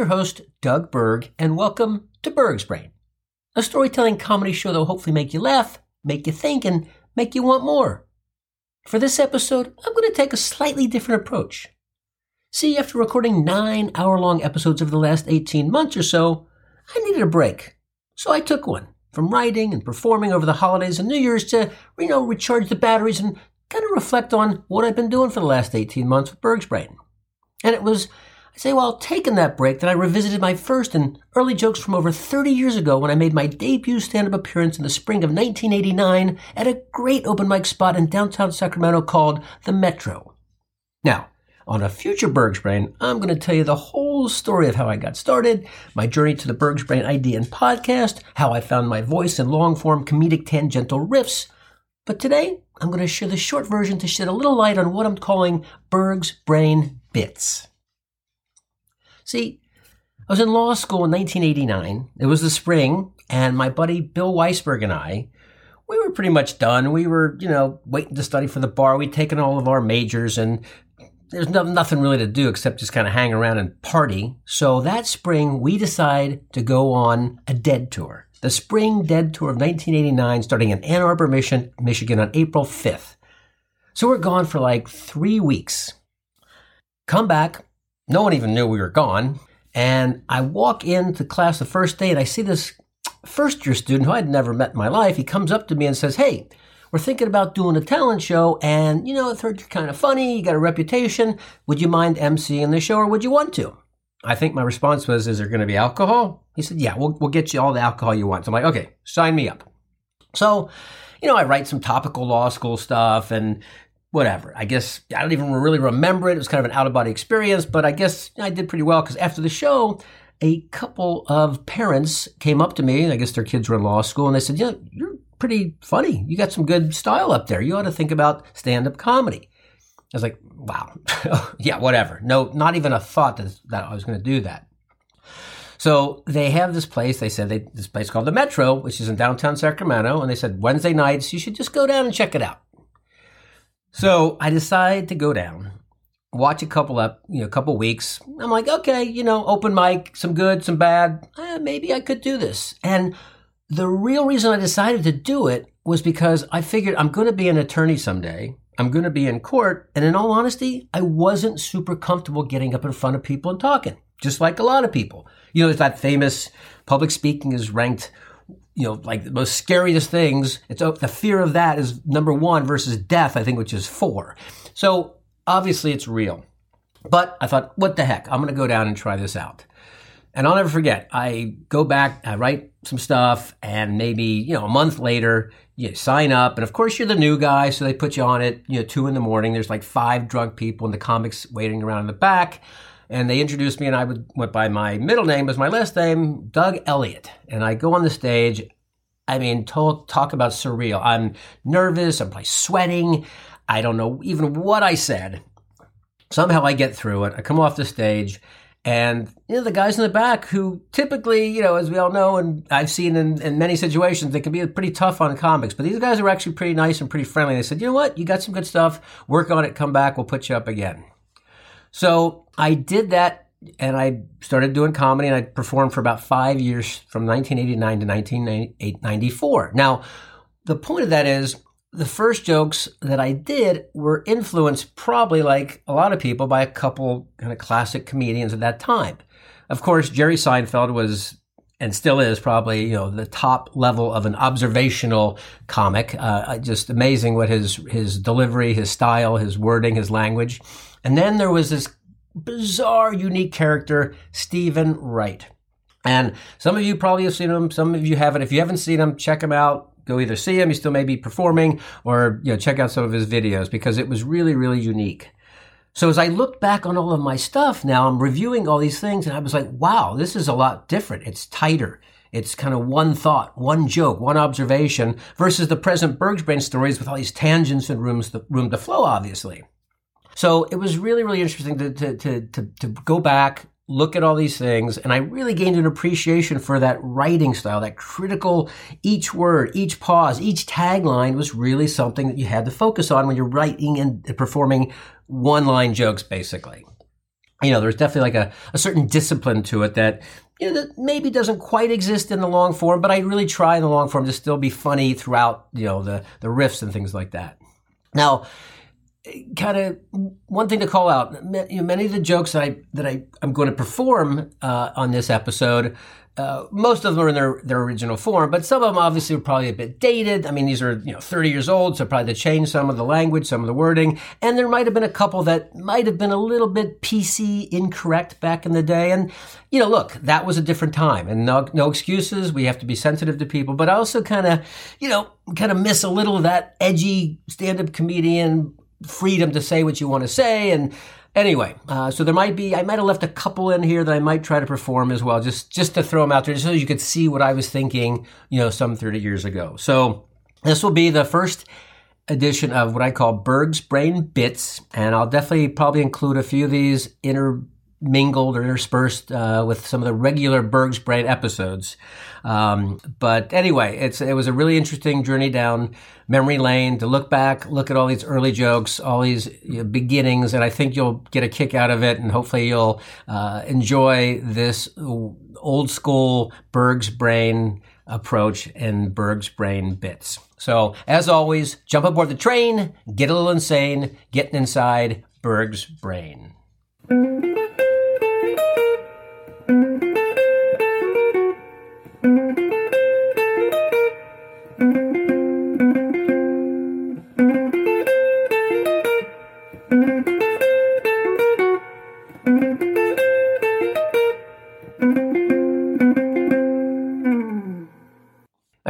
Your host, Doug Berg, and welcome to Berg's Brain, a storytelling comedy show that will hopefully make you laugh, make you think, and make you want more. For this episode, I'm going to take a slightly different approach. See, after recording nine hour long episodes over the last 18 months or so, I needed a break. So I took one from writing and performing over the holidays and New Year's to, you know, recharge the batteries and kind of reflect on what I've been doing for the last 18 months with Berg's Brain. And it was, I say, while taking that break, that I revisited my first and early jokes from over 30 years ago when I made my debut stand up appearance in the spring of 1989 at a great open mic spot in downtown Sacramento called The Metro. Now, on a future Berg's Brain, I'm going to tell you the whole story of how I got started, my journey to the Berg's Brain idea and podcast, how I found my voice in long form comedic tangential riffs. But today, I'm going to share the short version to shed a little light on what I'm calling Berg's Brain Bits. See, I was in law school in 1989. It was the spring, and my buddy Bill Weisberg and I, we were pretty much done. We were, you know, waiting to study for the bar. We'd taken all of our majors, and there's no, nothing really to do except just kind of hang around and party. So that spring, we decided to go on a dead tour. The Spring Dead Tour of 1989, starting in Ann Arbor, Michigan on April 5th. So we're gone for like three weeks. Come back. No one even knew we were gone. And I walk into class the first day and I see this first year student who I'd never met in my life. He comes up to me and says, Hey, we're thinking about doing a talent show, and you know, I've heard you're kind of funny, you got a reputation. Would you mind emceeing the show, or would you want to? I think my response was, Is there going to be alcohol? He said, Yeah, we'll, we'll get you all the alcohol you want. So I'm like, Okay, sign me up. So, you know, I write some topical law school stuff and whatever. I guess I don't even really remember it. It was kind of an out of body experience, but I guess I did pretty well because after the show, a couple of parents came up to me. I guess their kids were in law school, and they said, "Yeah, you're pretty funny. You got some good style up there. You ought to think about stand up comedy. I was like, wow, yeah, whatever. No, not even a thought that, that I was going to do that. So they have this place. They said they, this place called the Metro, which is in downtown Sacramento, and they said Wednesday nights you should just go down and check it out. So I decided to go down, watch a couple up, you know, a couple weeks. I'm like, okay, you know, open mic, some good, some bad. Eh, maybe I could do this. And the real reason I decided to do it was because I figured I'm going to be an attorney someday. I'm going to be in court. And in all honesty, I wasn't super comfortable getting up in front of people and talking, just like a lot of people. You know, it's that famous public speaking is ranked, you know, like the most scariest things. It's oh, the fear of that is number one versus death, I think, which is four. So obviously it's real. But I thought, what the heck? I'm going to go down and try this out. And I'll never forget, I go back, I write some stuff, and maybe, you know, a month later, you sign up. And of course, you're the new guy, so they put you on it, you know, two in the morning. There's like five drunk people in the comics waiting around in the back. And they introduced me, and I would, went by my middle name as my last name, Doug Elliott. And I go on the stage. I mean, talk, talk about surreal. I'm nervous, I'm like sweating. I don't know even what I said. Somehow I get through it. I come off the stage and you know the guys in the back who typically, you know, as we all know, and I've seen in, in many situations, they can be pretty tough on comics. But these guys are actually pretty nice and pretty friendly. They said, you know what, you got some good stuff. Work on it. Come back. We'll put you up again. So I did that, and I started doing comedy, and I performed for about five years, from 1989 to 1994. Now, the point of that is the first jokes that I did were influenced probably like a lot of people by a couple kind of classic comedians at that time. Of course, Jerry Seinfeld was and still is probably you know the top level of an observational comic. Uh, just amazing what his his delivery, his style, his wording, his language. And then there was this bizarre, unique character, Steven Wright. And some of you probably have seen him. Some of you haven't. If you haven't seen him, check him out go either see him, he still may be performing, or you know, check out some of his videos because it was really, really unique. So as I look back on all of my stuff now, I'm reviewing all these things and I was like, wow, this is a lot different. It's tighter. It's kind of one thought, one joke, one observation versus the present Berg's Brain stories with all these tangents and rooms to, room to flow, obviously. So it was really, really interesting to, to, to, to, to go back, look at all these things, and I really gained an appreciation for that writing style, that critical, each word, each pause, each tagline was really something that you had to focus on when you're writing and performing one line jokes, basically. you know, there's definitely like a, a certain discipline to it that, you know, that maybe doesn't quite exist in the long form, but I really try in the long form to still be funny throughout, you know, the, the riffs and things like that. Now, kind of one thing to call out you know, many of the jokes that I that I I'm going to perform uh, on this episode uh, most of them are in their, their original form, but some of them obviously are probably a bit dated. I mean, these are, you know, 30 years old, so probably to change some of the language, some of the wording. And there might have been a couple that might have been a little bit PC incorrect back in the day. And, you know, look, that was a different time and no, no excuses. We have to be sensitive to people, but I also kind of, you know, kind of miss a little of that edgy stand-up comedian freedom to say what you want to say and Anyway, uh, so there might be, I might have left a couple in here that I might try to perform as well, just, just to throw them out there, just so you could see what I was thinking, you know, some 30 years ago. So this will be the first edition of what I call Berg's Brain Bits, and I'll definitely probably include a few of these inter mingled or interspersed uh, with some of the regular Berg's Brain episodes. Um, but anyway, it's it was a really interesting journey down memory lane to look back, look at all these early jokes, all these you know, beginnings, and I think you'll get a kick out of it, and hopefully you'll uh, enjoy this old school Berg's Brain approach and Berg's Brain bits. So, as always, jump aboard the train, get a little insane, getting inside Berg's Brain.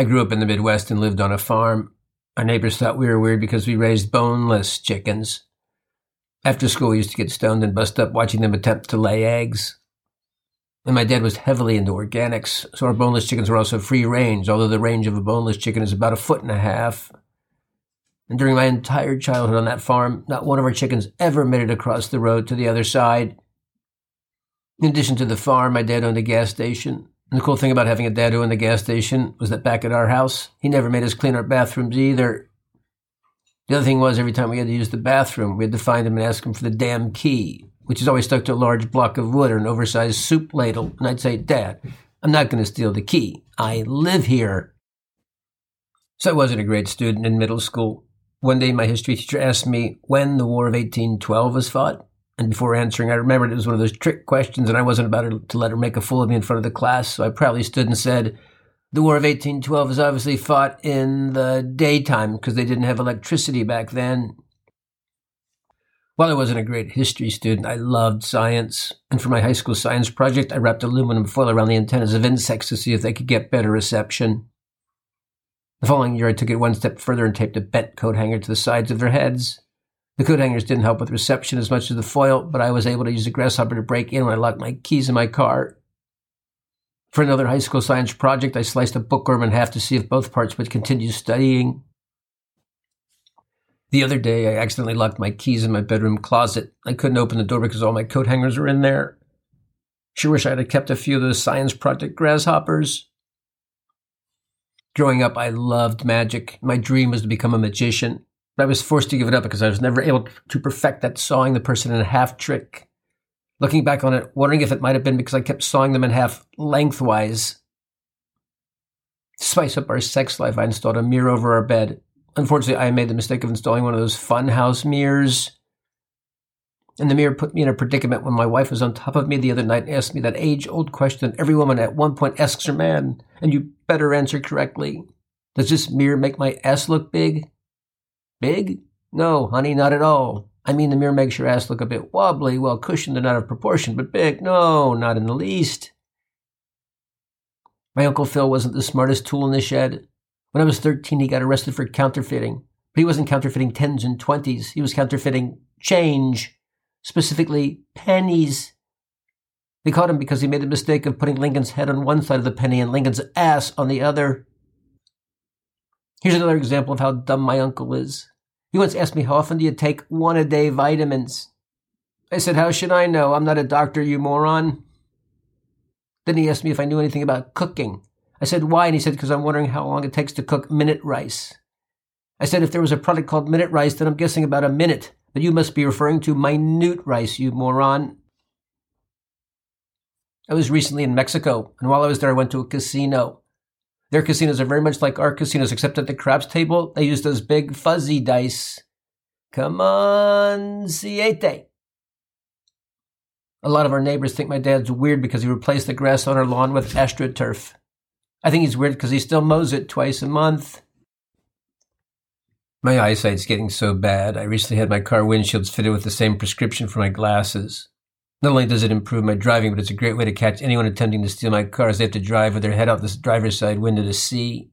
I grew up in the Midwest and lived on a farm. Our neighbors thought we were weird because we raised boneless chickens. After school, we used to get stoned and bust up watching them attempt to lay eggs. And my dad was heavily into organics, so our boneless chickens were also free range, although the range of a boneless chicken is about a foot and a half. And during my entire childhood on that farm, not one of our chickens ever made it across the road to the other side. In addition to the farm, my dad owned a gas station. And the cool thing about having a dad who owned the gas station was that back at our house, he never made us clean our bathrooms either. The other thing was every time we had to use the bathroom, we had to find him and ask him for the damn key, which is always stuck to a large block of wood or an oversized soup ladle. And I'd say, Dad, I'm not going to steal the key. I live here. So I wasn't a great student in middle school. One day, my history teacher asked me when the War of 1812 was fought. And before answering, I remembered it was one of those trick questions, and I wasn't about to let her make a fool of me in front of the class. So I proudly stood and said, The War of 1812 was obviously fought in the daytime because they didn't have electricity back then. While I wasn't a great history student, I loved science. And for my high school science project, I wrapped aluminum foil around the antennas of insects to see if they could get better reception. The following year, I took it one step further and taped a bent coat hanger to the sides of their heads. The coat hangers didn't help with reception as much as the foil, but I was able to use the grasshopper to break in when I locked my keys in my car. For another high school science project, I sliced a bookworm in half to see if both parts would continue studying. The other day, I accidentally locked my keys in my bedroom closet. I couldn't open the door because all my coat hangers were in there. Sure wish I had kept a few of those science project grasshoppers. Growing up, I loved magic. My dream was to become a magician. I was forced to give it up because I was never able to perfect that sawing the person in half trick. Looking back on it, wondering if it might have been because I kept sawing them in half lengthwise. Spice up our sex life, I installed a mirror over our bed. Unfortunately, I made the mistake of installing one of those funhouse mirrors. And the mirror put me in a predicament when my wife was on top of me the other night and asked me that age old question every woman at one point asks her man, and you better answer correctly. Does this mirror make my ass look big? Big? No, honey, not at all. I mean, the mirror makes your ass look a bit wobbly, well cushioned and out of proportion, but big? No, not in the least. My Uncle Phil wasn't the smartest tool in the shed. When I was 13, he got arrested for counterfeiting. But he wasn't counterfeiting tens and twenties, he was counterfeiting change, specifically pennies. They caught him because he made the mistake of putting Lincoln's head on one side of the penny and Lincoln's ass on the other. Here's another example of how dumb my uncle is. He once asked me how often do you take one a day vitamins? I said, How should I know? I'm not a doctor, you moron. Then he asked me if I knew anything about cooking. I said, Why? And he said, Because I'm wondering how long it takes to cook minute rice. I said, If there was a product called minute rice, then I'm guessing about a minute. But you must be referring to minute rice, you moron. I was recently in Mexico, and while I was there, I went to a casino. Their casinos are very much like our casinos, except at the craps table, they use those big fuzzy dice. Come on, siete. A lot of our neighbors think my dad's weird because he replaced the grass on our lawn with astroturf. I think he's weird because he still mows it twice a month. My eyesight's getting so bad. I recently had my car windshields fitted with the same prescription for my glasses. Not only does it improve my driving, but it's a great way to catch anyone attempting to steal my car as they have to drive with their head out the driver's side window to see.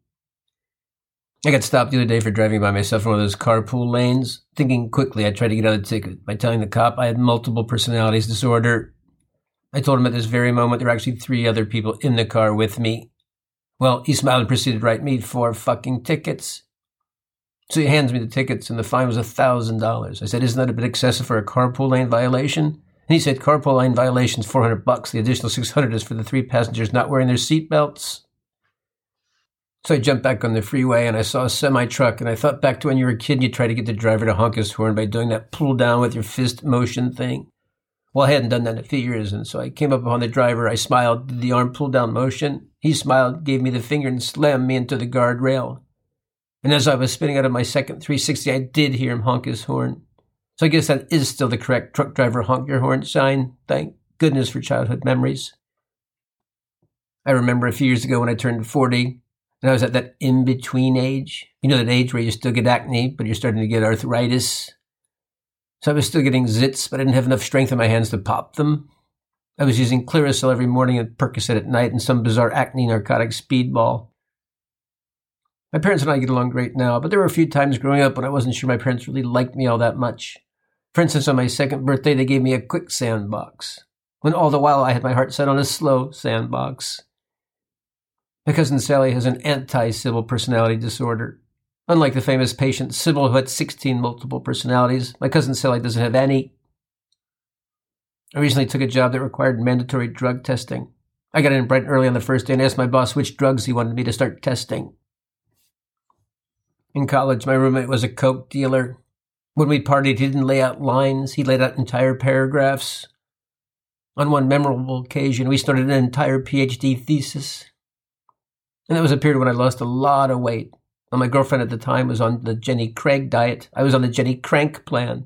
I got stopped the other day for driving by myself in one of those carpool lanes. Thinking quickly, I tried to get out of the ticket by telling the cop I had multiple personalities disorder. I told him at this very moment there were actually three other people in the car with me. Well, he smiled and proceeded to write me four fucking tickets. So he hands me the tickets, and the fine was a thousand dollars. I said, "Isn't that a bit excessive for a carpool lane violation?" And he said, "Carpool lane violations, four hundred bucks. The additional six hundred is for the three passengers not wearing their seatbelts." So I jumped back on the freeway and I saw a semi truck, and I thought back to when you were a kid and you tried to get the driver to honk his horn by doing that pull down with your fist motion thing. Well, I hadn't done that in a few years, and so I came up upon the driver. I smiled, did the arm pull down motion. He smiled, gave me the finger, and slammed me into the guardrail. And as I was spinning out of my second 360, I did hear him honk his horn. So I guess that is still the correct truck driver honk your horn sign. Thank goodness for childhood memories. I remember a few years ago when I turned 40, and I was at that in between age. You know, that age where you still get acne, but you're starting to get arthritis. So I was still getting zits, but I didn't have enough strength in my hands to pop them. I was using Clearasil every morning and Percocet at night and some bizarre acne narcotic speedball. My parents and I get along great now, but there were a few times growing up when I wasn't sure my parents really liked me all that much. For instance, on my second birthday, they gave me a quick sandbox, when all the while I had my heart set on a slow sandbox. My cousin Sally has an anti Sybil personality disorder. Unlike the famous patient Sybil, who had 16 multiple personalities, my cousin Sally doesn't have any. I recently took a job that required mandatory drug testing. I got in bright early on the first day and asked my boss which drugs he wanted me to start testing. In college, my roommate was a coke dealer. When we partied, he didn't lay out lines, he laid out entire paragraphs. On one memorable occasion, we started an entire PhD thesis. And that was a period when I lost a lot of weight. And my girlfriend at the time was on the Jenny Craig diet. I was on the Jenny Crank plan.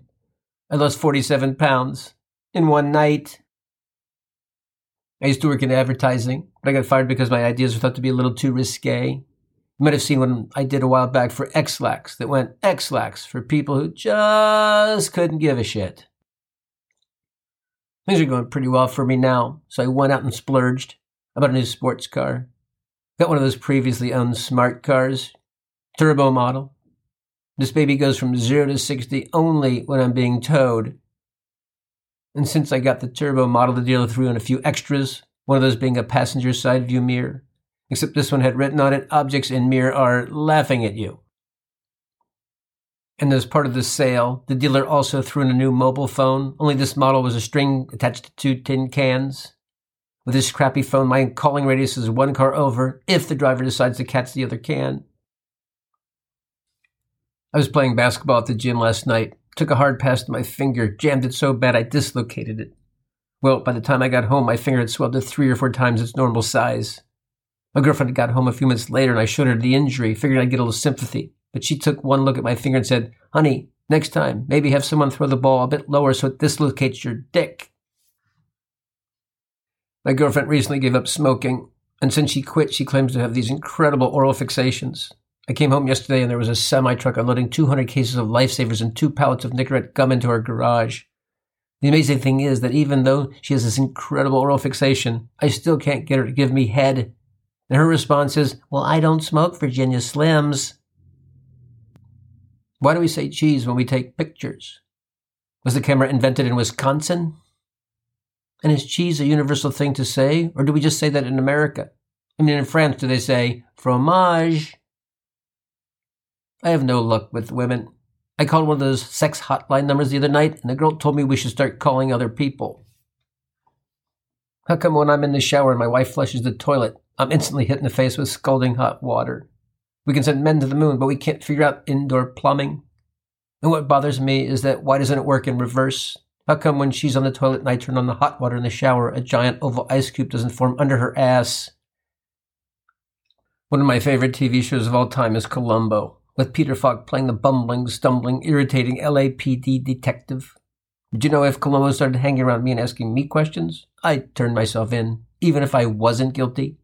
I lost 47 pounds in one night. I used to work in advertising, but I got fired because my ideas were thought to be a little too risque. You might have seen one I did a while back for Ex-Lax that went Ex-Lax for people who just couldn't give a shit. Things are going pretty well for me now, so I went out and splurged. I bought a new sports car. Got one of those previously owned smart cars, turbo model. This baby goes from 0 to 60 only when I'm being towed. And since I got the turbo model, the dealer threw in a few extras, one of those being a passenger side view mirror. Except this one had written on it, objects in mirror are laughing at you. And as part of the sale, the dealer also threw in a new mobile phone, only this model was a string attached to two tin cans. With this crappy phone, my calling radius is one car over if the driver decides to catch the other can. I was playing basketball at the gym last night, took a hard pass to my finger, jammed it so bad I dislocated it. Well, by the time I got home, my finger had swelled to three or four times its normal size. My girlfriend got home a few minutes later and I showed her the injury, figured I'd get a little sympathy. But she took one look at my finger and said, Honey, next time, maybe have someone throw the ball a bit lower so it dislocates your dick. My girlfriend recently gave up smoking, and since she quit, she claims to have these incredible oral fixations. I came home yesterday and there was a semi truck unloading 200 cases of lifesavers and two pallets of Nicorette gum into our garage. The amazing thing is that even though she has this incredible oral fixation, I still can't get her to give me head. And her response is, Well, I don't smoke Virginia Slims. Why do we say cheese when we take pictures? Was the camera invented in Wisconsin? And is cheese a universal thing to say, or do we just say that in America? I mean, in France, do they say fromage? I have no luck with women. I called one of those sex hotline numbers the other night, and the girl told me we should start calling other people. How come when I'm in the shower and my wife flushes the toilet, I'm instantly hit in the face with scalding hot water? We can send men to the moon, but we can't figure out indoor plumbing. And what bothers me is that why doesn't it work in reverse? How come when she's on the toilet and I turn on the hot water in the shower, a giant oval ice cube doesn't form under her ass? One of my favorite TV shows of all time is Columbo, with Peter Falk playing the bumbling, stumbling, irritating LAPD detective. Did you know if Columbo started hanging around me and asking me questions, I'd turn myself in, even if I wasn't guilty?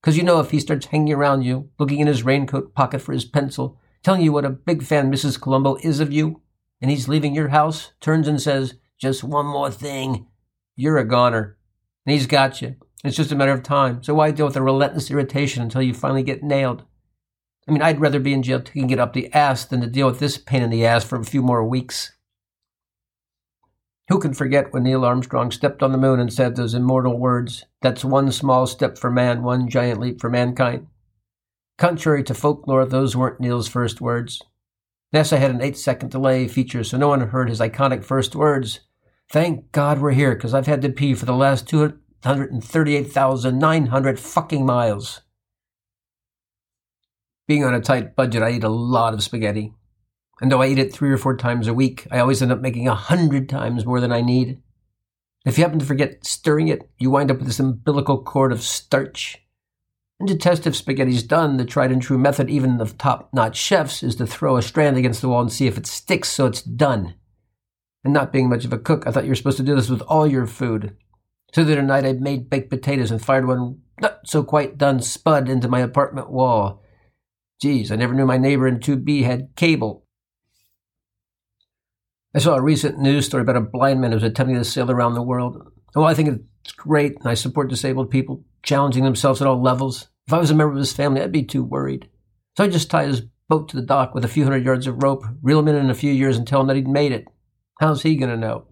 Because you know, if he starts hanging around you, looking in his raincoat pocket for his pencil, telling you what a big fan Mrs. Columbo is of you, and he's leaving your house, turns and says, just one more thing, you're a goner. And he's got you. It's just a matter of time. So why deal with a relentless irritation until you finally get nailed? I mean, I'd rather be in jail taking it up the ass than to deal with this pain in the ass for a few more weeks. Who can forget when Neil Armstrong stepped on the moon and said those immortal words, That's one small step for man, one giant leap for mankind? Contrary to folklore, those weren't Neil's first words. NASA had an eight second delay feature, so no one heard his iconic first words. Thank God we're here, because I've had to pee for the last 238,900 fucking miles. Being on a tight budget, I eat a lot of spaghetti. And though I eat it three or four times a week, I always end up making a hundred times more than I need. If you happen to forget stirring it, you wind up with this umbilical cord of starch. And to test if spaghetti's done, the tried and true method, even of top notch chefs, is to throw a strand against the wall and see if it sticks so it's done. And not being much of a cook, I thought you were supposed to do this with all your food. So the other night I made baked potatoes and fired one not so quite done spud into my apartment wall. Geez, I never knew my neighbor in 2B had cable. I saw a recent news story about a blind man who was attempting to sail around the world. Well, I think it's great, and I support disabled people challenging themselves at all levels. If I was a member of his family, I'd be too worried. So I just tied his boat to the dock with a few hundred yards of rope, reel him in in a few years, and tell him that he'd made it. How's he going to know?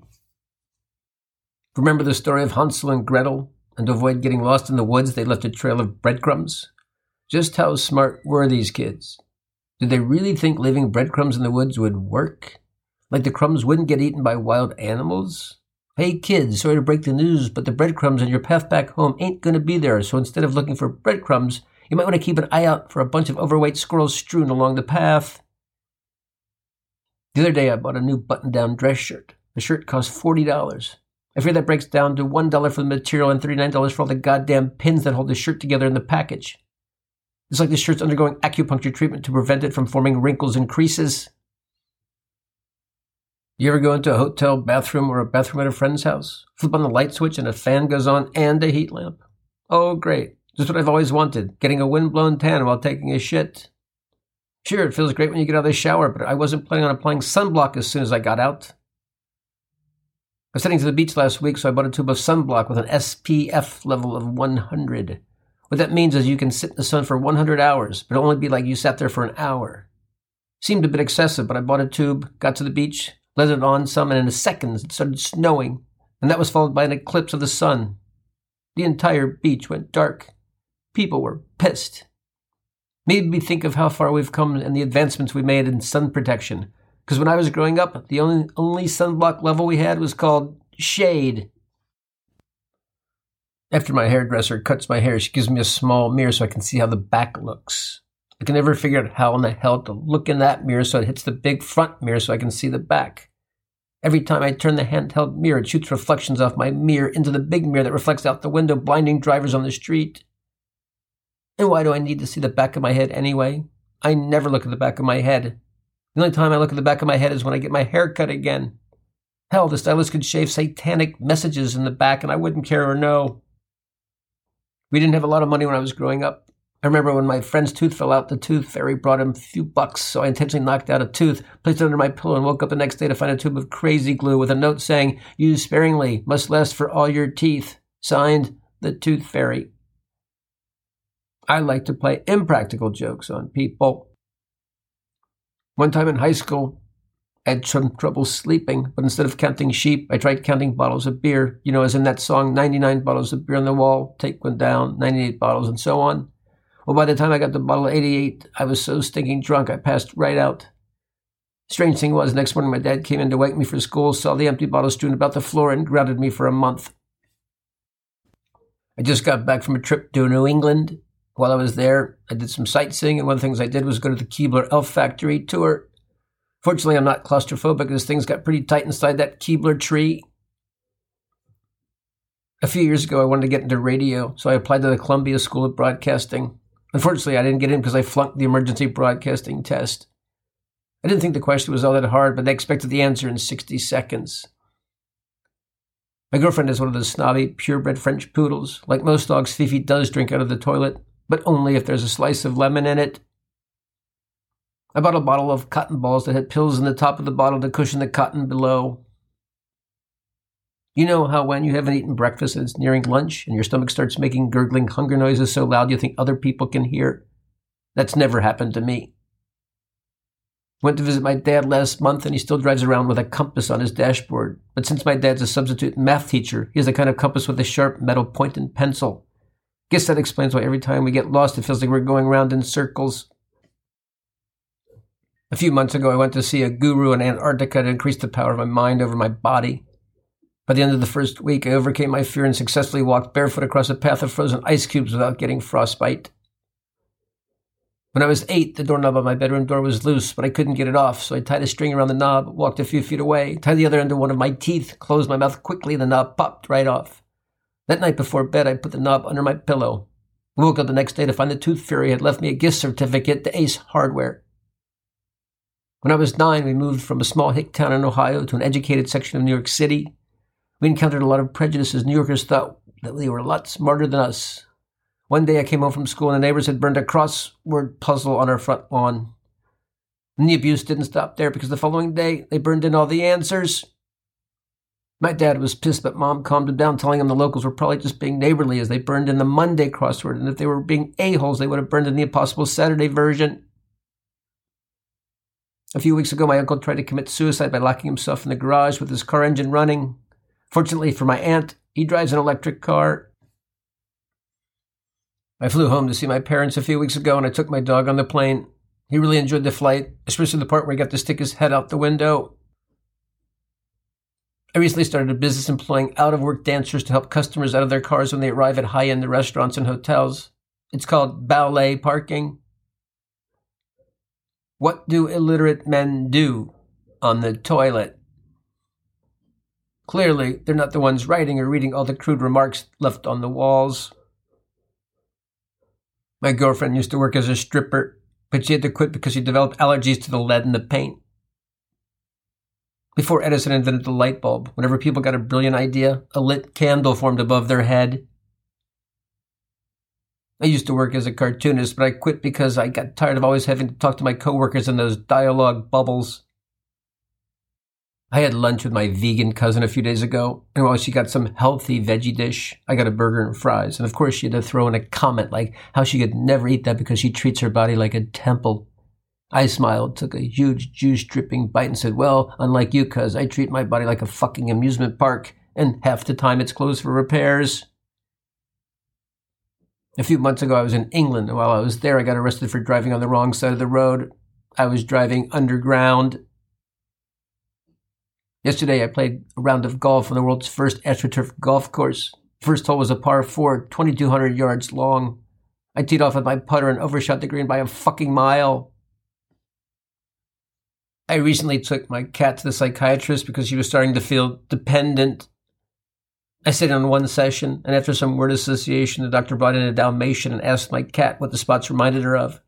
Remember the story of Hansel and Gretel? And to avoid getting lost in the woods, they left a trail of breadcrumbs? Just how smart were these kids? Did they really think leaving breadcrumbs in the woods would work? Like the crumbs wouldn't get eaten by wild animals? Hey kids, sorry to break the news, but the breadcrumbs on your path back home ain't gonna be there, so instead of looking for breadcrumbs, you might want to keep an eye out for a bunch of overweight squirrels strewn along the path. The other day I bought a new button down dress shirt. The shirt cost $40. I fear that breaks down to $1 for the material and $39 for all the goddamn pins that hold the shirt together in the package. It's like the shirt's undergoing acupuncture treatment to prevent it from forming wrinkles and creases. You ever go into a hotel bathroom or a bathroom at a friend's house? Flip on the light switch and a fan goes on and a heat lamp. Oh, great. Just what I've always wanted getting a wind-blown tan while taking a shit. Sure, it feels great when you get out of the shower, but I wasn't planning on applying sunblock as soon as I got out. I was heading to the beach last week, so I bought a tube of sunblock with an SPF level of 100. What that means is you can sit in the sun for 100 hours, but it'll only be like you sat there for an hour. Seemed a bit excessive, but I bought a tube, got to the beach, let on some, and in a second it started snowing, and that was followed by an eclipse of the sun. The entire beach went dark. People were pissed. Made me think of how far we've come and the advancements we made in sun protection. Because when I was growing up, the only, only sunblock level we had was called shade. After my hairdresser cuts my hair, she gives me a small mirror so I can see how the back looks. I can never figure out how in the hell to look in that mirror so it hits the big front mirror so I can see the back. Every time I turn the handheld mirror, it shoots reflections off my mirror into the big mirror that reflects out the window, blinding drivers on the street. And why do I need to see the back of my head anyway? I never look at the back of my head. The only time I look at the back of my head is when I get my hair cut again. Hell, the stylist could shave satanic messages in the back and I wouldn't care or know. We didn't have a lot of money when I was growing up. I remember when my friend's tooth fell out, the tooth fairy brought him a few bucks, so I intentionally knocked out a tooth, placed it under my pillow, and woke up the next day to find a tube of crazy glue with a note saying, Use sparingly, must last for all your teeth. Signed, the Tooth Fairy. I like to play impractical jokes on people. One time in high school, I had some trouble sleeping, but instead of counting sheep, I tried counting bottles of beer. You know, as in that song, 99 bottles of beer on the wall, take one down, 98 bottles, and so on. Well, by the time I got to bottle 88, I was so stinking drunk I passed right out. Strange thing was, next morning my dad came in to wake me for school, saw the empty bottle strewn about the floor, and grounded me for a month. I just got back from a trip to New England. While I was there, I did some sightseeing, and one of the things I did was go to the Keebler Elf Factory tour. Fortunately, I'm not claustrophobic because things got pretty tight inside that Keebler tree. A few years ago, I wanted to get into radio, so I applied to the Columbia School of Broadcasting. Unfortunately, I didn't get in because I flunked the emergency broadcasting test. I didn't think the question was all that hard, but they expected the answer in 60 seconds. My girlfriend is one of those snobby, purebred French poodles. Like most dogs, Fifi does drink out of the toilet, but only if there's a slice of lemon in it. I bought a bottle of cotton balls that had pills in the top of the bottle to cushion the cotton below. You know how when you haven't eaten breakfast and it's nearing lunch and your stomach starts making gurgling hunger noises so loud you think other people can hear? That's never happened to me. Went to visit my dad last month and he still drives around with a compass on his dashboard. But since my dad's a substitute math teacher, he has a kind of compass with a sharp metal point and pencil. Guess that explains why every time we get lost, it feels like we're going round in circles. A few months ago, I went to see a guru in Antarctica to increase the power of my mind over my body. By the end of the first week, I overcame my fear and successfully walked barefoot across a path of frozen ice cubes without getting frostbite. When I was eight, the doorknob on my bedroom door was loose, but I couldn't get it off, so I tied a string around the knob, walked a few feet away, tied the other end to one of my teeth, closed my mouth quickly, and the knob popped right off. That night before bed, I put the knob under my pillow. I woke up the next day to find the tooth fairy had left me a gift certificate to Ace Hardware. When I was nine, we moved from a small hick town in Ohio to an educated section of New York City. We encountered a lot of prejudices. New Yorkers thought that we were a lot smarter than us. One day I came home from school and the neighbors had burned a crossword puzzle on our front lawn. And the abuse didn't stop there because the following day they burned in all the answers. My dad was pissed, but mom calmed him down, telling him the locals were probably just being neighborly as they burned in the Monday crossword, and if they were being a-holes, they would have burned in the Impossible Saturday version. A few weeks ago, my uncle tried to commit suicide by locking himself in the garage with his car engine running. Fortunately for my aunt, he drives an electric car. I flew home to see my parents a few weeks ago and I took my dog on the plane. He really enjoyed the flight, especially the part where he got to stick his head out the window. I recently started a business employing out of work dancers to help customers out of their cars when they arrive at high end restaurants and hotels. It's called ballet parking. What do illiterate men do on the toilet? Clearly, they're not the ones writing or reading all the crude remarks left on the walls. My girlfriend used to work as a stripper, but she had to quit because she developed allergies to the lead in the paint. Before Edison invented the light bulb, whenever people got a brilliant idea, a lit candle formed above their head. I used to work as a cartoonist, but I quit because I got tired of always having to talk to my coworkers in those dialogue bubbles. I had lunch with my vegan cousin a few days ago, and while she got some healthy veggie dish, I got a burger and fries. And of course, she had to throw in a comment like how she could never eat that because she treats her body like a temple. I smiled, took a huge juice dripping bite, and said, Well, unlike you, cuz I treat my body like a fucking amusement park, and half the time it's closed for repairs. A few months ago, I was in England, and while I was there, I got arrested for driving on the wrong side of the road. I was driving underground Yesterday, I played a round of golf on the world's first AstroTurf golf course. First hole was a par four, 2,200 yards long. I teed off with my putter and overshot the green by a fucking mile. I recently took my cat to the psychiatrist because she was starting to feel dependent. I stayed on one session, and after some word association, the doctor brought in a Dalmatian and asked my cat what the spots reminded her of.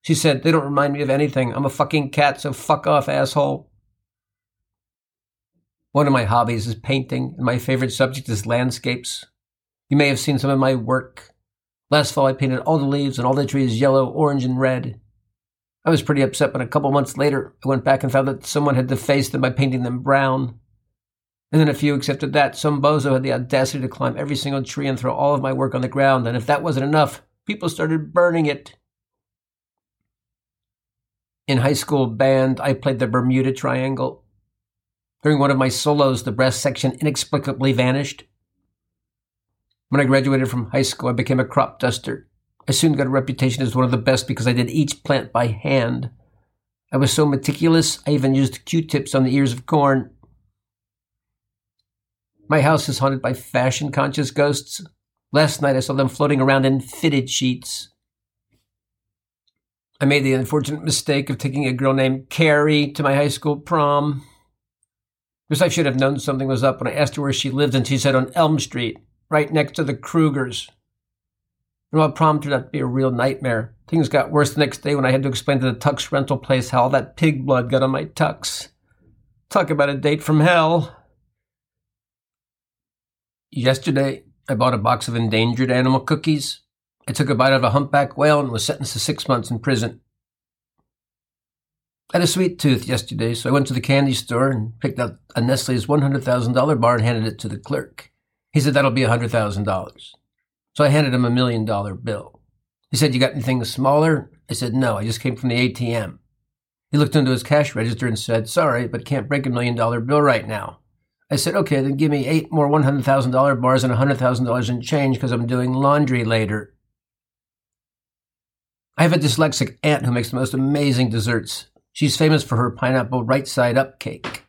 She said, They don't remind me of anything. I'm a fucking cat, so fuck off, asshole. One of my hobbies is painting, and my favorite subject is landscapes. You may have seen some of my work. Last fall, I painted all the leaves and all the trees yellow, orange, and red. I was pretty upset when a couple months later, I went back and found that someone had defaced them by painting them brown. And then a few weeks after that, some bozo had the audacity to climb every single tree and throw all of my work on the ground, and if that wasn't enough, people started burning it. In high school band, I played the Bermuda Triangle. During one of my solos, the breast section inexplicably vanished. When I graduated from high school, I became a crop duster. I soon got a reputation as one of the best because I did each plant by hand. I was so meticulous, I even used Q tips on the ears of corn. My house is haunted by fashion conscious ghosts. Last night I saw them floating around in fitted sheets. I made the unfortunate mistake of taking a girl named Carrie to my high school prom. Because I should have known something was up when I asked her where she lived, and she said on Elm Street, right next to the Kruegers. And while prom turned out to be a real nightmare, things got worse the next day when I had to explain to the tux rental place how all that pig blood got on my tux. Talk about a date from hell. Yesterday, I bought a box of endangered animal cookies. I took a bite out of a humpback whale and was sentenced to six months in prison. I had a sweet tooth yesterday, so I went to the candy store and picked out a Nestle's $100,000 bar and handed it to the clerk. He said, That'll be $100,000. So I handed him a million dollar bill. He said, You got anything smaller? I said, No, I just came from the ATM. He looked into his cash register and said, Sorry, but can't break a million dollar bill right now. I said, Okay, then give me eight more $100,000 bars and $100,000 in change because I'm doing laundry later. I have a dyslexic aunt who makes the most amazing desserts. She's famous for her pineapple right side up cake.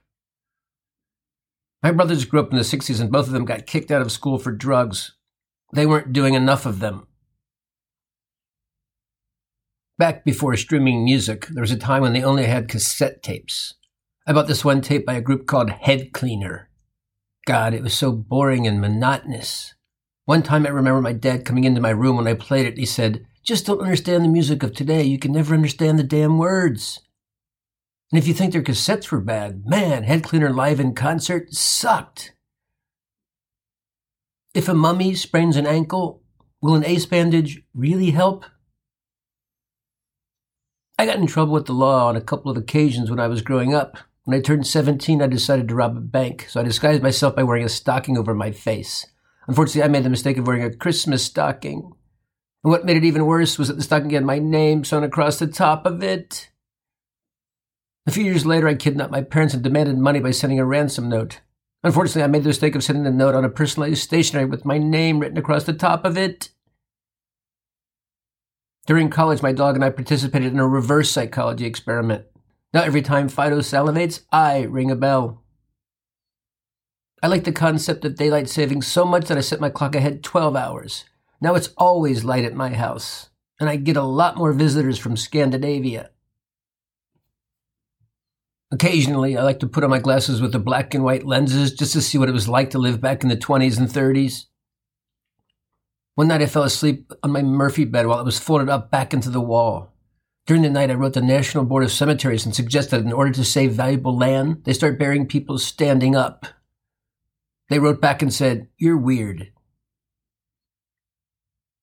My brothers grew up in the 60s and both of them got kicked out of school for drugs. They weren't doing enough of them. Back before streaming music, there was a time when they only had cassette tapes. I bought this one tape by a group called Head Cleaner. God, it was so boring and monotonous. One time I remember my dad coming into my room when I played it. He said, Just don't understand the music of today. You can never understand the damn words. And if you think their cassettes were bad, man, Head Cleaner live in concert sucked. If a mummy sprains an ankle, will an ace bandage really help? I got in trouble with the law on a couple of occasions when I was growing up. When I turned 17, I decided to rob a bank, so I disguised myself by wearing a stocking over my face. Unfortunately, I made the mistake of wearing a Christmas stocking. And what made it even worse was that the stocking had my name sewn across the top of it. A few years later, I kidnapped my parents and demanded money by sending a ransom note. Unfortunately, I made the mistake of sending the note on a personalized stationery with my name written across the top of it. During college, my dog and I participated in a reverse psychology experiment. Now, every time Fido salivates, I ring a bell. I like the concept of daylight saving so much that I set my clock ahead 12 hours. Now it's always light at my house, and I get a lot more visitors from Scandinavia. Occasionally, I like to put on my glasses with the black and white lenses just to see what it was like to live back in the 20s and 30s. One night I fell asleep on my Murphy bed while it was folded up back into the wall. During the night, I wrote the National Board of Cemeteries and suggested that in order to save valuable land, they start burying people standing up. They wrote back and said, You're weird.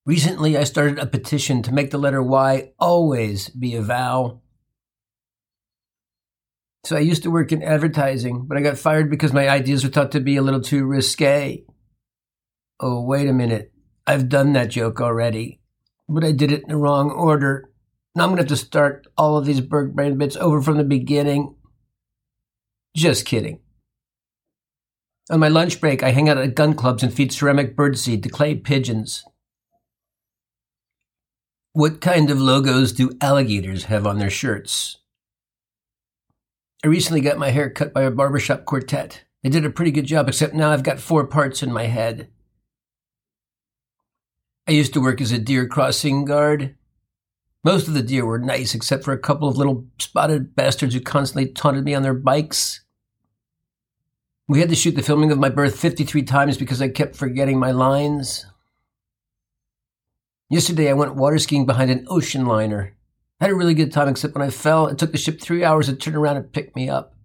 Recently, I started a petition to make the letter Y always be a vowel. So I used to work in advertising, but I got fired because my ideas were thought to be a little too risque. Oh, wait a minute. I've done that joke already, but I did it in the wrong order. Now I'm going to have to start all of these Berg Brain bits over from the beginning. Just kidding. On my lunch break, I hang out at gun clubs and feed ceramic birdseed to clay pigeons. What kind of logos do alligators have on their shirts? I recently got my hair cut by a barbershop quartet. They did a pretty good job, except now I've got four parts in my head. I used to work as a deer crossing guard. Most of the deer were nice, except for a couple of little spotted bastards who constantly taunted me on their bikes. We had to shoot the filming of my birth 53 times because I kept forgetting my lines. Yesterday, I went water skiing behind an ocean liner. I had a really good time, except when I fell, it took the ship three hours to turn around and pick me up.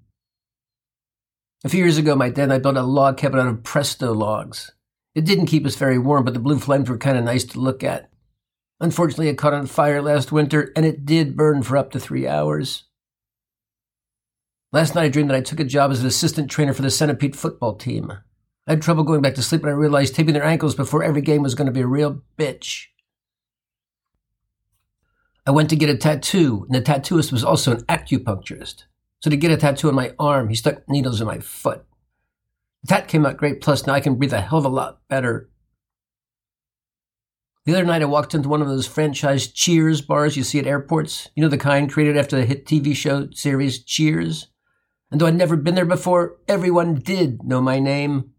A few years ago, my dad and I built a log cabin out of Presto logs. It didn't keep us very warm, but the blue flames were kind of nice to look at. Unfortunately, it caught on fire last winter, and it did burn for up to three hours. Last night, I dreamed that I took a job as an assistant trainer for the Centipede football team. I had trouble going back to sleep, and I realized taping their ankles before every game was going to be a real bitch. I went to get a tattoo, and the tattooist was also an acupuncturist. So to get a tattoo on my arm, he stuck needles in my foot. That came out great, plus now I can breathe a hell of a lot better. The other night I walked into one of those franchise Cheers bars you see at airports. You know the kind created after the hit TV show series Cheers? And though I'd never been there before, everyone did know my name.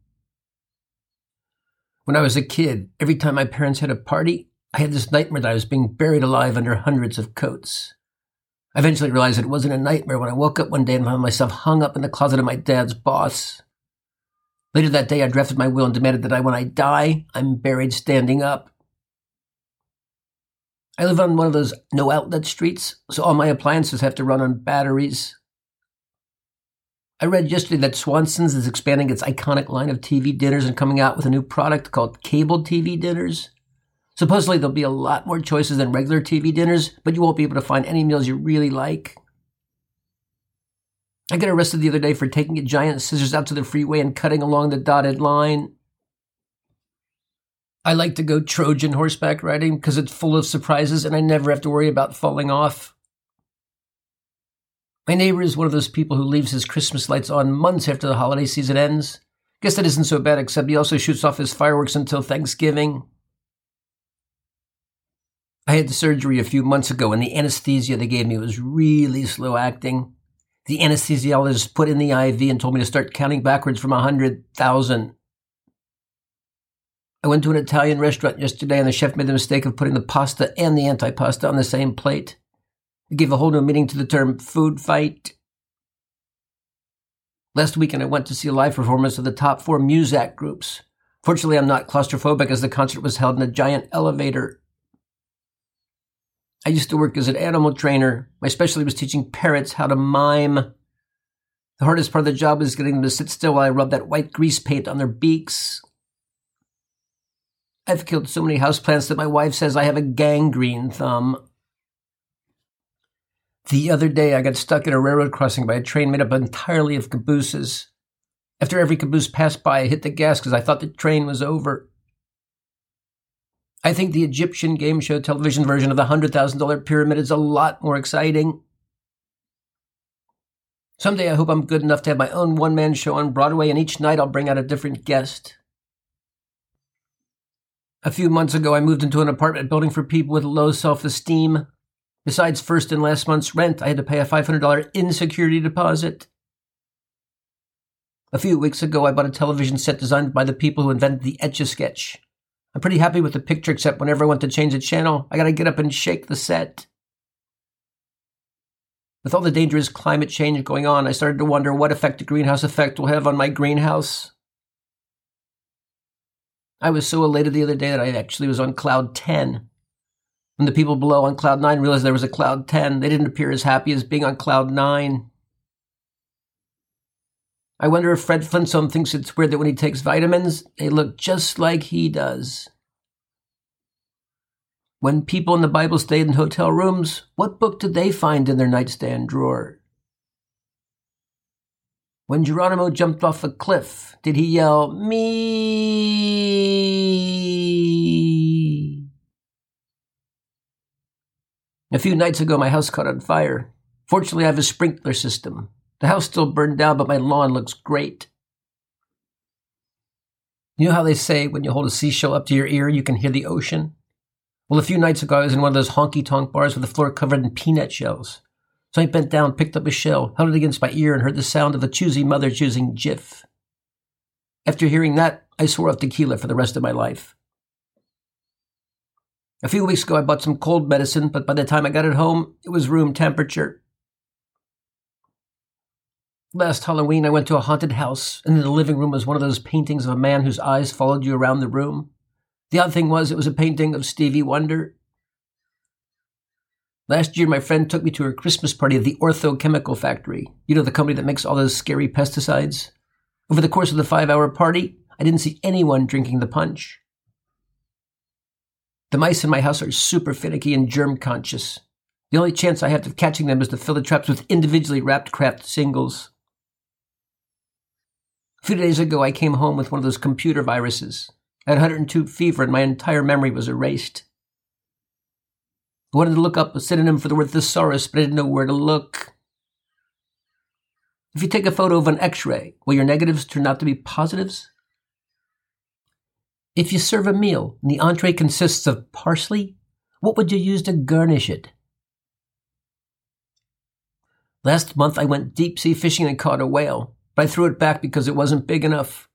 When I was a kid, every time my parents had a party, I had this nightmare that I was being buried alive under hundreds of coats. I eventually realized it wasn't a nightmare when I woke up one day and found myself hung up in the closet of my dad's boss. Later that day, I drafted my will and demanded that I, when I die, I'm buried standing up. I live on one of those no outlet streets, so all my appliances have to run on batteries. I read yesterday that Swanson's is expanding its iconic line of TV dinners and coming out with a new product called cable TV dinners. Supposedly, there'll be a lot more choices than regular TV dinners, but you won't be able to find any meals you really like. I got arrested the other day for taking a giant scissors out to the freeway and cutting along the dotted line. I like to go Trojan horseback riding because it's full of surprises and I never have to worry about falling off. My neighbor is one of those people who leaves his Christmas lights on months after the holiday season ends. Guess that isn't so bad, except he also shoots off his fireworks until Thanksgiving. I had the surgery a few months ago, and the anesthesia they gave me was really slow acting. The anesthesiologist put in the IV and told me to start counting backwards from a 100,000. I went to an Italian restaurant yesterday, and the chef made the mistake of putting the pasta and the antipasta on the same plate. It gave a whole new meaning to the term food fight. Last weekend, I went to see a live performance of the top four Muzak groups. Fortunately, I'm not claustrophobic as the concert was held in a giant elevator. I used to work as an animal trainer. My specialty was teaching parrots how to mime. The hardest part of the job is getting them to sit still while I rub that white grease paint on their beaks. I've killed so many houseplants that my wife says I have a gangrene thumb. The other day, I got stuck in a railroad crossing by a train made up entirely of cabooses. After every caboose passed by, I hit the gas because I thought the train was over. I think the Egyptian game show television version of the $100,000 pyramid is a lot more exciting. Someday I hope I'm good enough to have my own one man show on Broadway, and each night I'll bring out a different guest. A few months ago, I moved into an apartment building for people with low self esteem. Besides first and last month's rent, I had to pay a $500 insecurity deposit. A few weeks ago, I bought a television set designed by the people who invented the Etch a Sketch. I'm pretty happy with the picture, except whenever I want to change the channel, I gotta get up and shake the set. With all the dangerous climate change going on, I started to wonder what effect the greenhouse effect will have on my greenhouse. I was so elated the other day that I actually was on cloud 10. When the people below on cloud 9 realized there was a cloud 10, they didn't appear as happy as being on cloud 9. I wonder if Fred Flintstone thinks it's weird that when he takes vitamins, they look just like he does. When people in the Bible stayed in hotel rooms, what book did they find in their nightstand drawer? When Geronimo jumped off a cliff, did he yell, Me? A few nights ago, my house caught on fire. Fortunately, I have a sprinkler system. The house still burned down, but my lawn looks great. You know how they say when you hold a seashell up to your ear, you can hear the ocean? Well, a few nights ago, I was in one of those honky tonk bars with the floor covered in peanut shells. So I bent down, picked up a shell, held it against my ear, and heard the sound of a choosy mother choosing Jif. After hearing that, I swore off tequila for the rest of my life. A few weeks ago, I bought some cold medicine, but by the time I got it home, it was room temperature. Last Halloween, I went to a haunted house, and in the living room was one of those paintings of a man whose eyes followed you around the room. The odd thing was, it was a painting of Stevie Wonder. Last year, my friend took me to her Christmas party at the Ortho Chemical Factory. You know, the company that makes all those scary pesticides? Over the course of the five hour party, I didn't see anyone drinking the punch. The mice in my house are super finicky and germ conscious. The only chance I have of catching them is to fill the traps with individually wrapped Kraft singles. A few days ago, I came home with one of those computer viruses. I had 102 fever and my entire memory was erased. I wanted to look up a synonym for the word thesaurus, but I didn't know where to look. If you take a photo of an x ray, will your negatives turn out to be positives? If you serve a meal and the entree consists of parsley, what would you use to garnish it? Last month I went deep sea fishing and caught a whale but I threw it back because it wasn't big enough.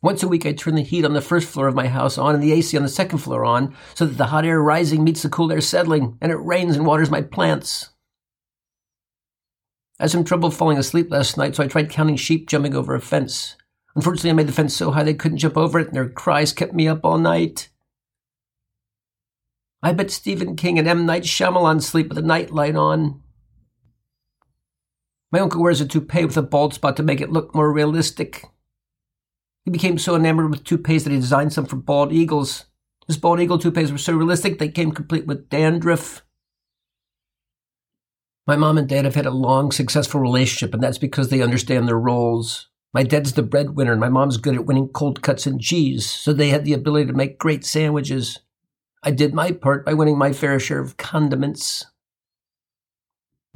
Once a week, I turn the heat on the first floor of my house on and the AC on the second floor on so that the hot air rising meets the cool air settling and it rains and waters my plants. I had some trouble falling asleep last night, so I tried counting sheep jumping over a fence. Unfortunately, I made the fence so high they couldn't jump over it, and their cries kept me up all night. I bet Stephen King and M. Night Shyamalan sleep with a nightlight on. My uncle wears a toupee with a bald spot to make it look more realistic. He became so enamored with toupees that he designed some for bald eagles. His bald eagle toupees were so realistic they came complete with dandruff. My mom and dad have had a long, successful relationship, and that's because they understand their roles. My dad's the breadwinner, and my mom's good at winning cold cuts and cheese, so they had the ability to make great sandwiches. I did my part by winning my fair share of condiments.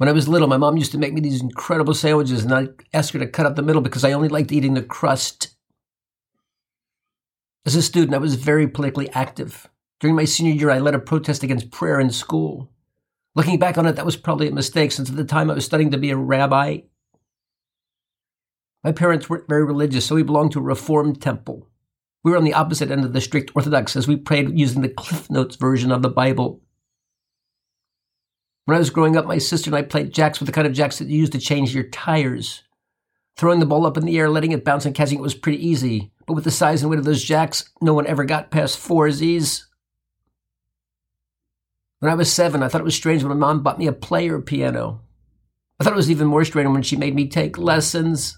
When I was little, my mom used to make me these incredible sandwiches, and I'd ask her to cut out the middle because I only liked eating the crust. As a student, I was very politically active. During my senior year, I led a protest against prayer in school. Looking back on it, that was probably a mistake since at the time I was studying to be a rabbi. My parents weren't very religious, so we belonged to a Reformed temple. We were on the opposite end of the strict Orthodox as we prayed using the Cliff Notes version of the Bible. When I was growing up, my sister and I played jacks with the kind of jacks that you use to change your tires. Throwing the ball up in the air, letting it bounce, and catching it was pretty easy. But with the size and weight of those jacks, no one ever got past four Z's. When I was seven, I thought it was strange when my mom bought me a player piano. I thought it was even more strange when she made me take lessons.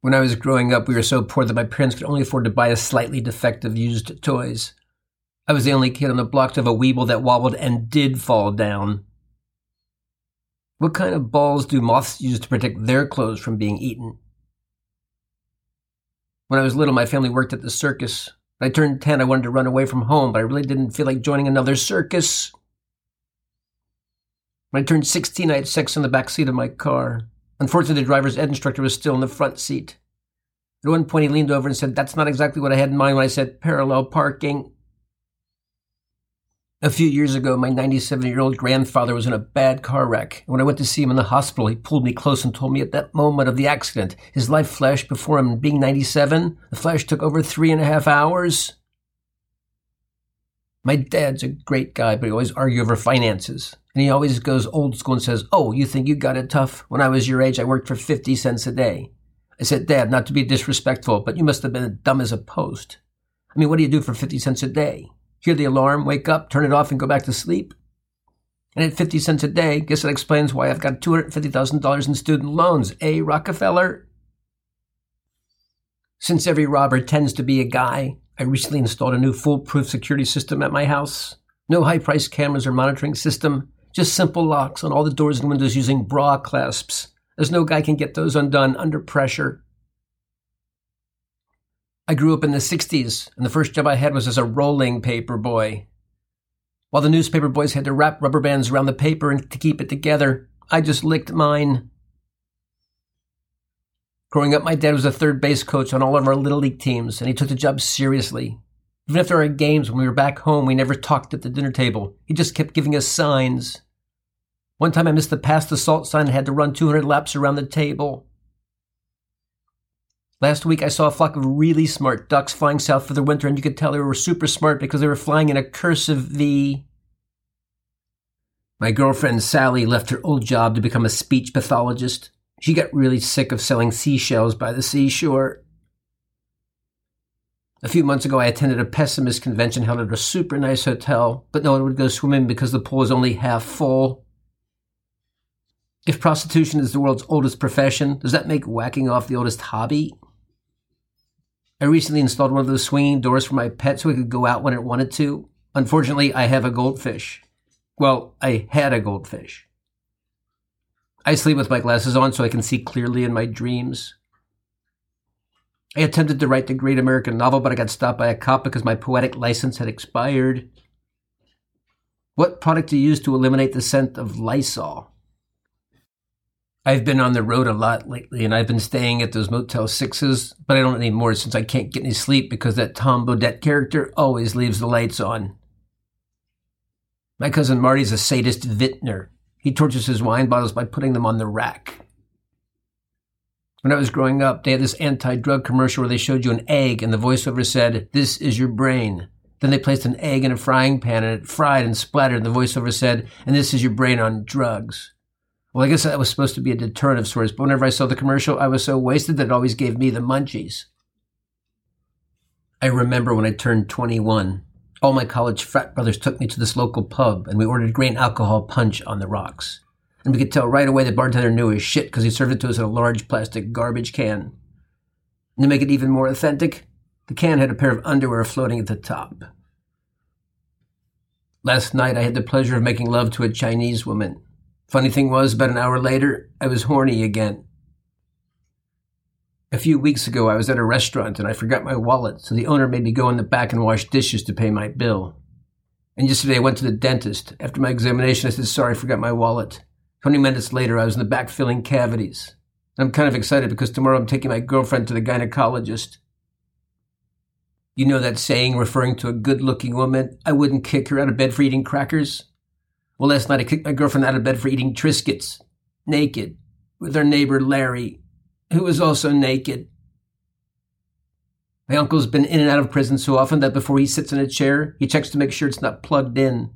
When I was growing up, we were so poor that my parents could only afford to buy us slightly defective used toys. I was the only kid on the block to have a Weeble that wobbled and did fall down. What kind of balls do moths use to protect their clothes from being eaten? When I was little, my family worked at the circus. When I turned 10, I wanted to run away from home, but I really didn't feel like joining another circus. When I turned 16, I had sex in the back seat of my car. Unfortunately, the driver's ed instructor was still in the front seat. At one point, he leaned over and said, That's not exactly what I had in mind when I said parallel parking. A few years ago, my 97 year old grandfather was in a bad car wreck. When I went to see him in the hospital, he pulled me close and told me at that moment of the accident, his life flashed before him. Being 97, the flash took over three and a half hours. My dad's a great guy, but he always argues over finances. And he always goes old school and says, Oh, you think you got it tough? When I was your age, I worked for 50 cents a day. I said, Dad, not to be disrespectful, but you must have been dumb as a post. I mean, what do you do for 50 cents a day? Hear the alarm, wake up, turn it off, and go back to sleep. And at 50 cents a day, guess that explains why I've got $250,000 in student loans, eh, Rockefeller? Since every robber tends to be a guy, I recently installed a new foolproof security system at my house. No high priced cameras or monitoring system, just simple locks on all the doors and windows using bra clasps, as no guy can get those undone under pressure. I grew up in the 60s, and the first job I had was as a rolling paper boy. While the newspaper boys had to wrap rubber bands around the paper and to keep it together, I just licked mine. Growing up, my dad was a third base coach on all of our little league teams, and he took the job seriously. Even after our games when we were back home, we never talked at the dinner table. He just kept giving us signs. One time I missed the pass the salt sign and had to run 200 laps around the table. Last week I saw a flock of really smart ducks flying south for the winter, and you could tell they were super smart because they were flying in a cursive V. My girlfriend Sally left her old job to become a speech pathologist. She got really sick of selling seashells by the seashore. A few months ago, I attended a pessimist convention held at a super nice hotel, but no one would go swimming because the pool was only half full. If prostitution is the world's oldest profession, does that make whacking off the oldest hobby? I recently installed one of those swinging doors for my pet so it could go out when it wanted to. Unfortunately, I have a goldfish. Well, I had a goldfish. I sleep with my glasses on so I can see clearly in my dreams. I attempted to write the great American novel, but I got stopped by a cop because my poetic license had expired. What product do you use to eliminate the scent of Lysol? I've been on the road a lot lately and I've been staying at those Motel 6s, but I don't anymore since I can't get any sleep because that Tom Bodett character always leaves the lights on. My cousin Marty's a sadist vintner. He tortures his wine bottles by putting them on the rack. When I was growing up, they had this anti drug commercial where they showed you an egg and the voiceover said, This is your brain. Then they placed an egg in a frying pan and it fried and splattered, and the voiceover said, And this is your brain on drugs. Well, I guess that was supposed to be a deterrent of sorts, but whenever I saw the commercial, I was so wasted that it always gave me the munchies. I remember when I turned 21, all my college frat brothers took me to this local pub and we ordered grain alcohol punch on the rocks. And we could tell right away the bartender knew his shit because he served it to us in a large plastic garbage can. And to make it even more authentic, the can had a pair of underwear floating at the top. Last night I had the pleasure of making love to a Chinese woman. Funny thing was, about an hour later, I was horny again. A few weeks ago, I was at a restaurant and I forgot my wallet, so the owner made me go in the back and wash dishes to pay my bill. And yesterday, I went to the dentist. After my examination, I said, Sorry, I forgot my wallet. 20 minutes later, I was in the back filling cavities. I'm kind of excited because tomorrow I'm taking my girlfriend to the gynecologist. You know that saying referring to a good looking woman? I wouldn't kick her out of bed for eating crackers. Well, last night I kicked my girlfriend out of bed for eating Triscuits, naked, with her neighbor Larry, who was also naked. My uncle's been in and out of prison so often that before he sits in a chair, he checks to make sure it's not plugged in.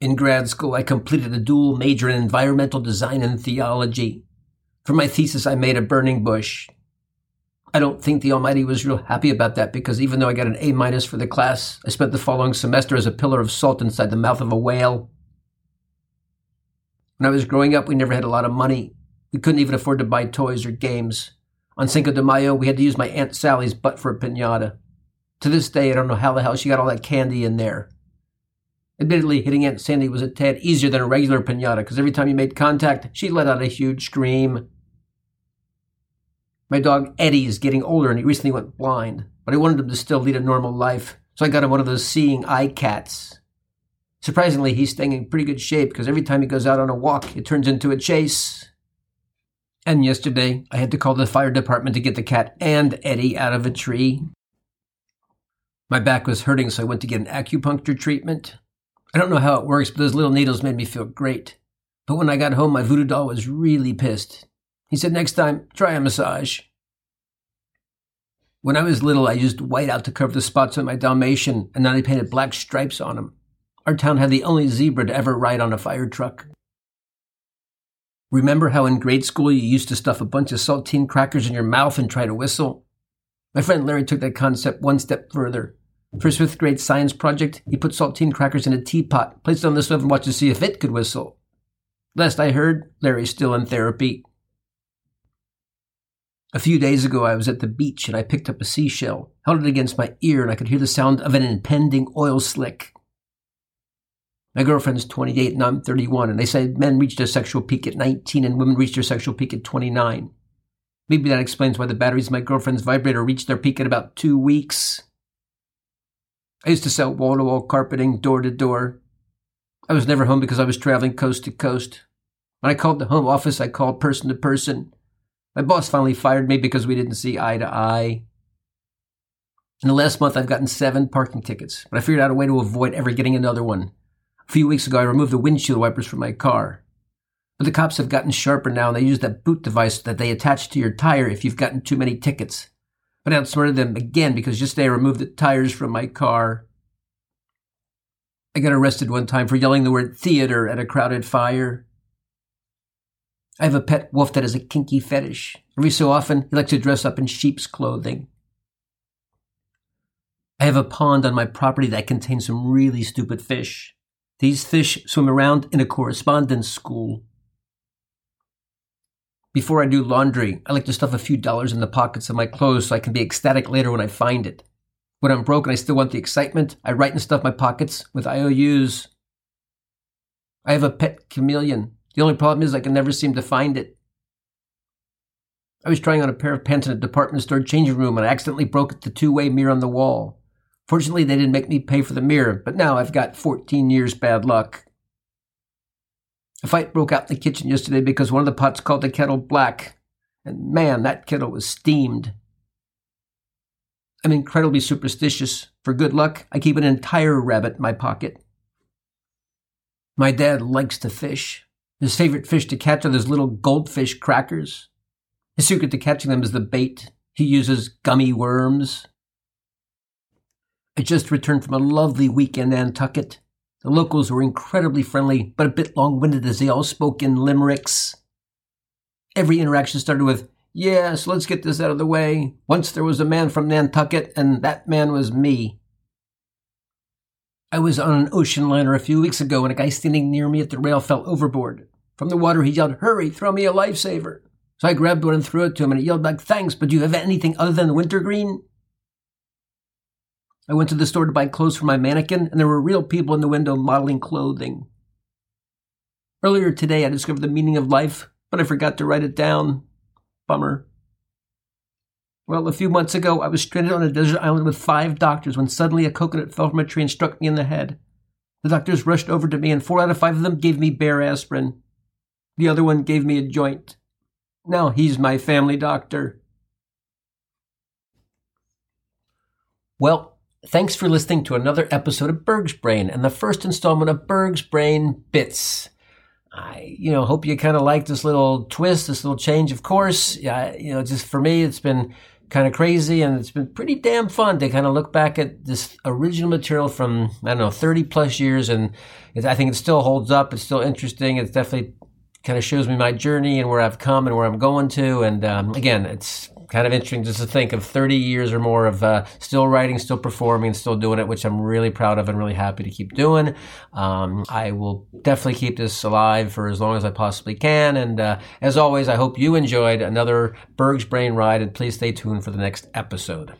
In grad school, I completed a dual major in environmental design and theology. For my thesis, I made a burning bush. I don't think the Almighty was real happy about that because even though I got an A minus for the class, I spent the following semester as a pillar of salt inside the mouth of a whale. When I was growing up, we never had a lot of money. We couldn't even afford to buy toys or games. On Cinco de Mayo, we had to use my Aunt Sally's butt for a pinata. To this day, I don't know how the hell she got all that candy in there. Admittedly, hitting Aunt Sandy was a tad easier than a regular pinata because every time you made contact, she let out a huge scream. My dog Eddie is getting older and he recently went blind, but I wanted him to still lead a normal life, so I got him one of those seeing eye cats. Surprisingly, he's staying in pretty good shape because every time he goes out on a walk, it turns into a chase. And yesterday, I had to call the fire department to get the cat and Eddie out of a tree. My back was hurting, so I went to get an acupuncture treatment. I don't know how it works, but those little needles made me feel great. But when I got home, my voodoo doll was really pissed. He said, Next time, try a massage. When I was little, I used white out to cover the spots on my Dalmatian, and then I painted black stripes on him. Our town had the only zebra to ever ride on a fire truck. Remember how in grade school you used to stuff a bunch of saltine crackers in your mouth and try to whistle? My friend Larry took that concept one step further. For his fifth grade science project, he put saltine crackers in a teapot, placed it on the stove, and watched to see if it could whistle. Last I heard, Larry's still in therapy. A few days ago, I was at the beach and I picked up a seashell, held it against my ear, and I could hear the sound of an impending oil slick. My girlfriend's 28 and I'm 31, and they say men reach their sexual peak at 19 and women reach their sexual peak at 29. Maybe that explains why the batteries in my girlfriend's vibrator reached their peak in about two weeks. I used to sell wall to wall carpeting, door to door. I was never home because I was traveling coast to coast. When I called the home office, I called person to person. My boss finally fired me because we didn't see eye to eye. In the last month, I've gotten seven parking tickets, but I figured out a way to avoid ever getting another one. A few weeks ago, I removed the windshield wipers from my car. But the cops have gotten sharper now and they use that boot device that they attach to your tire if you've gotten too many tickets. But I outsmarted them again because yesterday I removed the tires from my car. I got arrested one time for yelling the word theater at a crowded fire. I have a pet wolf that has a kinky fetish. Every so often, he likes to dress up in sheep's clothing. I have a pond on my property that contains some really stupid fish. These fish swim around in a correspondence school. Before I do laundry, I like to stuff a few dollars in the pockets of my clothes so I can be ecstatic later when I find it. When I'm broke and I still want the excitement, I write and stuff my pockets with IOUs. I have a pet chameleon. The only problem is I can never seem to find it. I was trying on a pair of pants in a department store changing room and I accidentally broke the two way mirror on the wall. Fortunately, they didn't make me pay for the mirror, but now I've got 14 years bad luck. A fight broke out in the kitchen yesterday because one of the pots called the kettle black. And man, that kettle was steamed. I'm incredibly superstitious. For good luck, I keep an entire rabbit in my pocket. My dad likes to fish. His favorite fish to catch are those little goldfish crackers. His secret to catching them is the bait. He uses gummy worms. I just returned from a lovely week in Nantucket. The locals were incredibly friendly, but a bit long winded as they all spoke in limericks. Every interaction started with, Yes, let's get this out of the way. Once there was a man from Nantucket, and that man was me. I was on an ocean liner a few weeks ago, and a guy standing near me at the rail fell overboard. From the water, he yelled, Hurry, throw me a lifesaver. So I grabbed one and threw it to him, and he yelled back, Thanks, but do you have anything other than the wintergreen? I went to the store to buy clothes for my mannequin, and there were real people in the window modeling clothing. Earlier today, I discovered the meaning of life, but I forgot to write it down. Bummer. Well, a few months ago, I was stranded on a desert island with five doctors when suddenly a coconut fell from a tree and struck me in the head. The doctors rushed over to me, and four out of five of them gave me Bayer aspirin. The other one gave me a joint. Now he's my family doctor. Well, Thanks for listening to another episode of Berg's Brain and the first installment of Berg's Brain Bits. I, you know, hope you kind of like this little twist, this little change of course. Yeah, you know, just for me, it's been kind of crazy and it's been pretty damn fun to kind of look back at this original material from, I don't know, 30 plus years. And I think it still holds up. It's still interesting. It's definitely kind of shows me my journey and where I've come and where I'm going to. And um, again, it's kind of interesting just to think of 30 years or more of uh, still writing, still performing, still doing it, which I'm really proud of and really happy to keep doing. Um, I will definitely keep this alive for as long as I possibly can. And uh, as always, I hope you enjoyed another Berg's Brain ride, and please stay tuned for the next episode.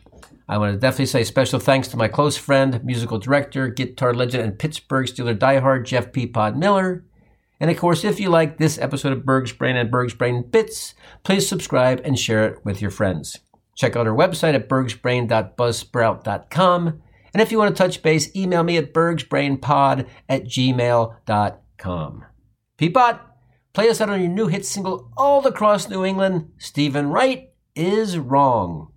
I want to definitely say special thanks to my close friend, musical director, guitar legend, and Pittsburgh Steeler diehard Jeff Peapod Miller. And of course, if you like this episode of Berg's Brain and Berg's Brain Bits, please subscribe and share it with your friends. Check out our website at bergsbrain.buzzsprout.com. And if you want to touch base, email me at bergsbrainpod at gmail.com. Peapod, play us out on your new hit single all across New England, Steven Wright is Wrong.